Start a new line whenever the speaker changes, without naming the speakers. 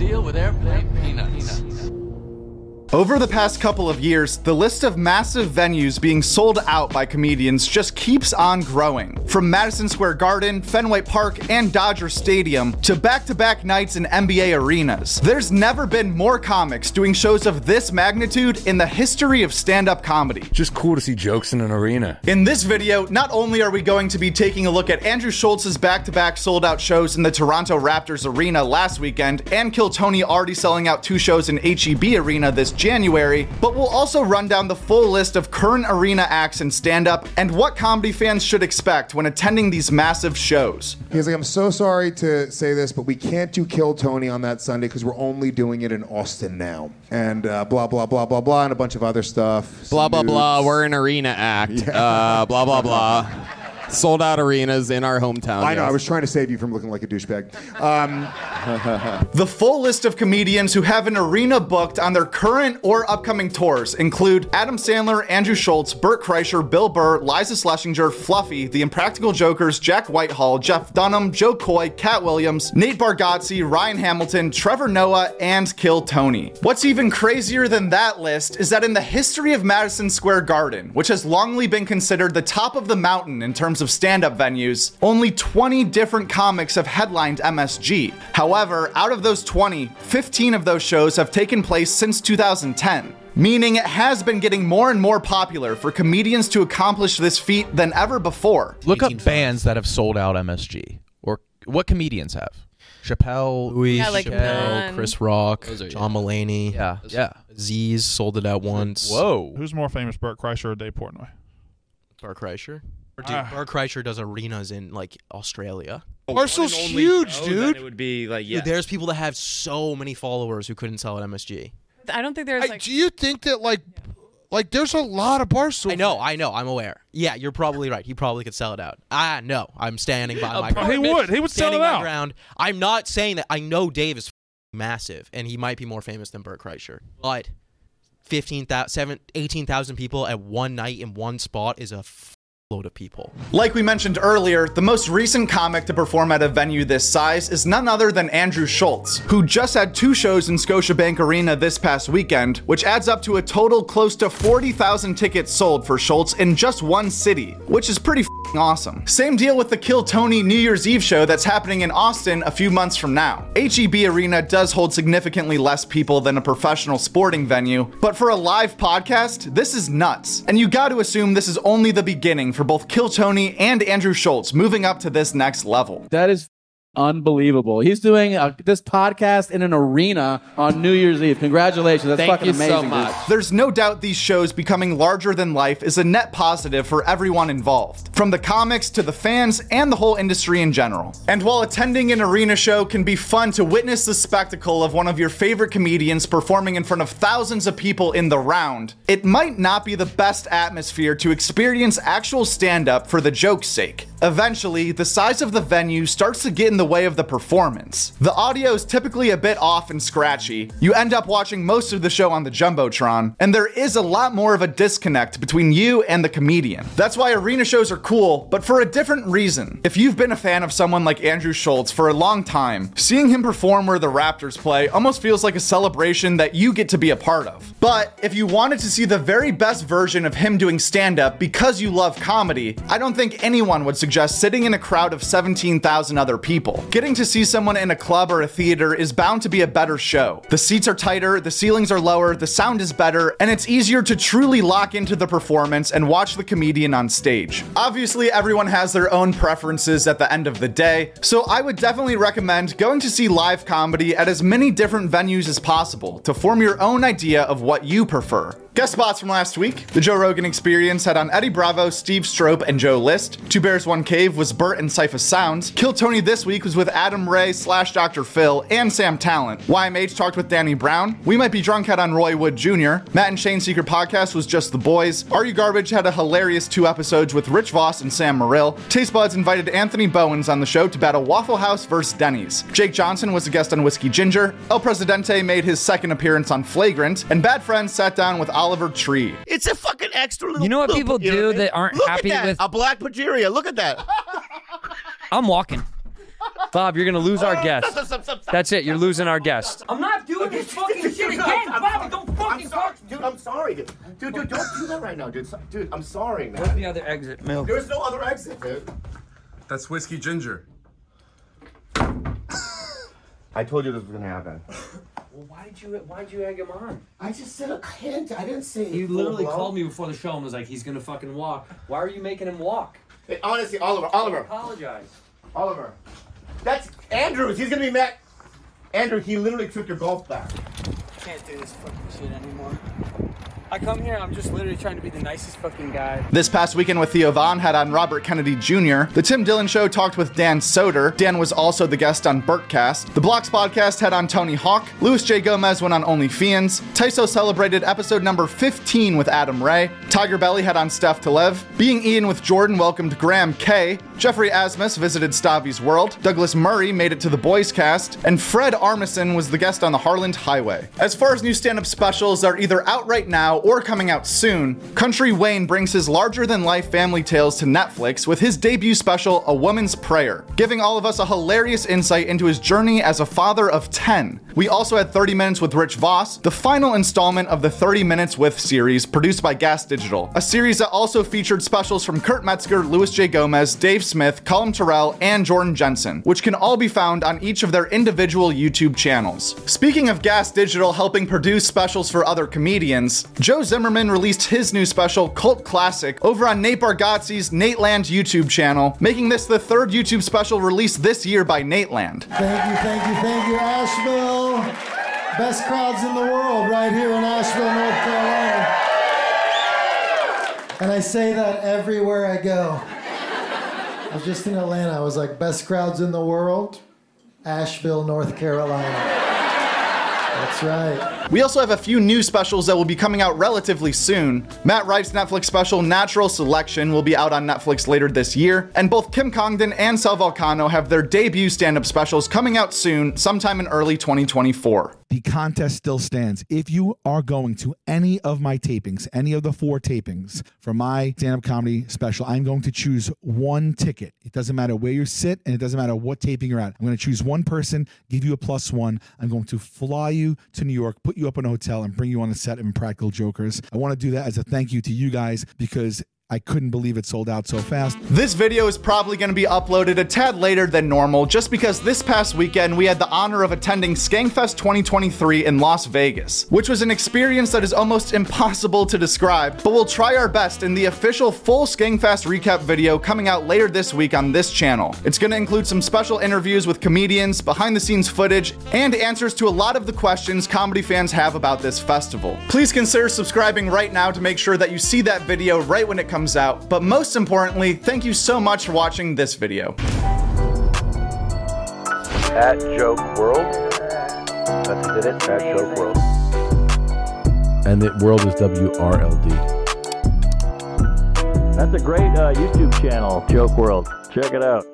deal with airplane peanuts.
Over the past couple of years, the list of massive venues being sold out by comedians just keeps on growing. From Madison Square Garden, Fenway Park, and Dodger Stadium to back to back nights in NBA arenas. There's never been more comics doing shows of this magnitude in the history of stand up comedy.
Just cool to see jokes in an arena.
In this video, not only are we going to be taking a look at Andrew Schulz's back to back sold out shows in the Toronto Raptors Arena last weekend, and Kill Tony already selling out two shows in HEB Arena this January, but we'll also run down the full list of current arena acts in stand up and what comedy fans should expect when attending these massive shows.
He's like, I'm so sorry to say this, but we can't do Kill Tony on that Sunday because we're only doing it in Austin now. And uh, blah, blah, blah, blah, blah, and a bunch of other stuff.
Blah blah
Some
blah.
nudes.
We're an arena act. Uh, blah blah blah. Sold out arenas in our hometown.
I know,
yes.
I was trying to save you from looking like a douchebag. Um,
The full list of comedians who have an arena booked on their current or upcoming tours include Adam Sandler, Andrew Schulz, Bert Kreischer, Bill Burr, Liza Shlesinger, Fluffy, The Impractical Jokers, Jack Whitehall, Jeff Dunham, Jo Koy, Katt Williams, Nate Bargatze, Ryan Hamilton, Trevor Noah, and Kill Tony. What's even crazier than that list is that in the history of Madison Square Garden, which has longly been considered the top of the mountain in terms of stand up venues, only 20 different comics have headlined MSG. However, out of those 20, 15 of those shows have taken place since 2010. Meaning it has been getting more and more popular for comedians to accomplish this feat than ever before.
Look up bands that have sold out MSG or what comedians have. Chappelle,
Louis
Yeah, like
Chappelle. Chris Rock,
are-
John Mulaney.
yeah, yeah.
Aziz sold it out once.
Whoa.
Who's more famous, Bert Kreischer or Dave Portnoy?
Bart Kreischer. Or dude,
Ah.
Bart Kreischer does arenas in like Australia.
Barstool's huge,
Oh, then
dude.
It would be like yeah.
Dude, there's people that have so many followers who couldn't sell at MSG.
I don't think there's
Hey,
like.
do you think that like, like there's a lot of Barstool?
I know, I know, I'm aware. Yeah, you're probably right. He probably could sell it out. Ah, no, I'm standing by my Ground.
He would. He would sell it out.
ground. I'm not saying that. I know Dave is f***ing massive, and he might be more famous than Bert Kreischer. But 15,000, 18,000 people at one night in one spot is a f- load of people.
Like we mentioned earlier, the most recent comic to perform at a venue this size is none other than Andrew Schulz, who just had two shows in Scotiabank Arena this past weekend, which adds up to a total close to 40,000 tickets sold for Schulz in just one city, which is pretty awesome. Same deal with the Kill Tony New Year's Eve show that's happening in Austin a few months from now. HEB Arena does hold significantly less people than a professional sporting venue, but for a live podcast, this is nuts. And you got to assume this is only the beginning for both Kill Tony and Andrew Schulz moving up to this next level.
That is unbelievable. He's doing uh this podcast in an arena on New Year's Eve. Congratulations. That's
Thank
fucking
you so
amazing. dude.
much.
There's no doubt these shows becoming larger than life is a net positive for everyone involved, from the comics to the fans and the whole industry in general. And while attending an arena show can be fun to witness the spectacle of one of your favorite comedians performing in front of thousands of people in the round, it might not be the best atmosphere to experience actual stand up for the joke's sake. Eventually, the size of the venue starts to get in the way of the performance. The audio is typically a bit off and scratchy. You end up watching most of the show on the Jumbotron, and there is a lot more of a disconnect between you and the comedian. That's why arena shows are cool, but for a different reason. If you've been a fan of someone like Andrew Schulz for a long time, seeing him perform where the Raptors play almost feels like a celebration that you get to be a part of. But if you wanted to see the very best version of him doing stand up because you love comedy, I don't think anyone would suggest sitting in a crowd of 17,000 other people. Getting to see someone in a club or a theater is bound to be a better show. The seats are tighter, the ceilings are lower, the sound is better, and it's easier to truly lock into the performance and watch the comedian on stage. Obviously, everyone has their own preferences at the end of the day, so I would definitely recommend going to see live comedy at as many different venues as possible to form your own idea of what you prefer. Guest spots from last week. The Joe Rogan Experience had on Eddie Bravo, Steve Strope, and Joe List. Two Bears, One Cave was Bert and Cipha Sounds. Kill Tony this week was with Adam Ray slash Dr. Phil and Sam Tallent. YMH talked with Danny Brown. We Might Be Drunk had on Roy Wood Jr. Matt and Shane Secret Podcast was Just the Boys. Are You Garbage had a hilarious two episodes with Rich Voss and Sam Morrill. Taste Buds invited Anthony Bowens on the show to battle Waffle House versus Denny's. Jake Johnson was a guest on Whiskey Ginger. El Presidente made his second appearance on Flagrant. And Bad Friends sat down with Oliver Tree.
It's a fucking extra little.
You know what
little-
people
you know
do
what I mean?
that aren't
Look
happy
at that.
with-
a black Pageria? Look at that.
I'm walking.
Bob, you're gonna lose our guest. That's it. You're losing our guest.
I'm not doing this fucking shit again, Bobby. Don't fucking talk.
Dude, I'm sorry, dude. Dude, dude, don't do that right now, dude. So- Dude, I'm sorry, man.
What's the other exit, Mill?
There's no other exit, dude.
That's whiskey ginger.
I told you this was gonna happen.
Well, why did you why did you egg him on?
I just said a hint. I didn't say.
You
full
literally
blown.
called me before the show and was like, he's gonna fucking walk. Why are you making him walk?
Hey, honestly, Oliver, Oliver,
Apologize.
Oliver. That's Andrews. He's gonna be mad. Andrew, he literally took your golf bag.
can't do this fucking shit anymore. I come here, I'm just literally trying to be the nicest fucking guy.
This past weekend with Theo Von had on Robert Kennedy Jr. The Tim Dillon Show talked with Dan Soder. Dan was also the guest on Bertcast. The Blocks podcast had on Tony Hawk. Luis J. Gomez went on Only OnlyFans. Tyso celebrated episode number 15 with Adam Ray. Tiger Belly had on Steph Tolev. Being Ian with Jordan welcomed Graham K. Jeffrey Asmus visited Stavvy's World. Douglas Murray made it to the Boys Cast. And Fred Armisen was the guest on the Harland Highway. As far as new stand up specials are either out right now or coming out soon, Country Wayne brings his larger than life family tales to Netflix with his debut special, A Woman's Prayer, giving all of us a hilarious insight into his journey as a father of 10. We also had 30 Minutes with Rich Voss, the final installment of the 30 Minutes with series produced by Gas Digital, a series that also featured specials from Kurt Metzger, Luis J. Gomez, Dave Smith, Colin Terrell, and Jordan Jensen, which can all be found on each of their individual YouTube channels. Speaking of Gas Digital helping produce specials for other comedians, Joe Zimmerman released his new special, Cult Classic, over on Nate Bargatze's Nateland YouTube channel, making this the third YouTube special released this year by Nateland.
Thank you, thank you, thank you, Asheville. Best crowds in the world right here in Asheville, North Carolina. And I say that everywhere I go. I was just in Atlanta. I was like, best crowds in the world, Asheville, North Carolina. That's right.
We also have a few new specials that will be coming out relatively soon. Matt Rife's Netflix special Natural Selection will be out on Netflix later this year, and both Kim Congdon and Sal Vulcano have their debut stand up specials coming out soon, sometime in early 2024.
The contest still stands. If you are going to any of my tapings, any of the four tapings for my stand up comedy special, I'm going to choose one ticket. It doesn't matter where you sit and it doesn't matter what taping you're at. I'm going to choose one person, give you a plus one. I'm going to fly you to New York, put you up in a hotel, and bring you on the set of Impractical Jokers. I want to do that as a thank you to you guys because I couldn't believe it sold out so fast.
This video is probably going to be uploaded a tad later than normal just because this past weekend we had the honor of attending Skankfest 2023 in Las Vegas, which was an experience that is almost impossible to describe, but we'll try our best in the official full Skankfest recap video coming out later this week on this channel. It's going to include some special interviews with comedians, behind the scenes footage, and answers to a lot of the questions comedy fans have about this festival. Please consider subscribing right now to make sure that you see that video right when it comes out, but most importantly, thank you so much for watching this video.
At Joke World. That's did it. At Joke World.
And the world is W R L D.
That's a great uh, YouTube channel, Joke World. Check it out.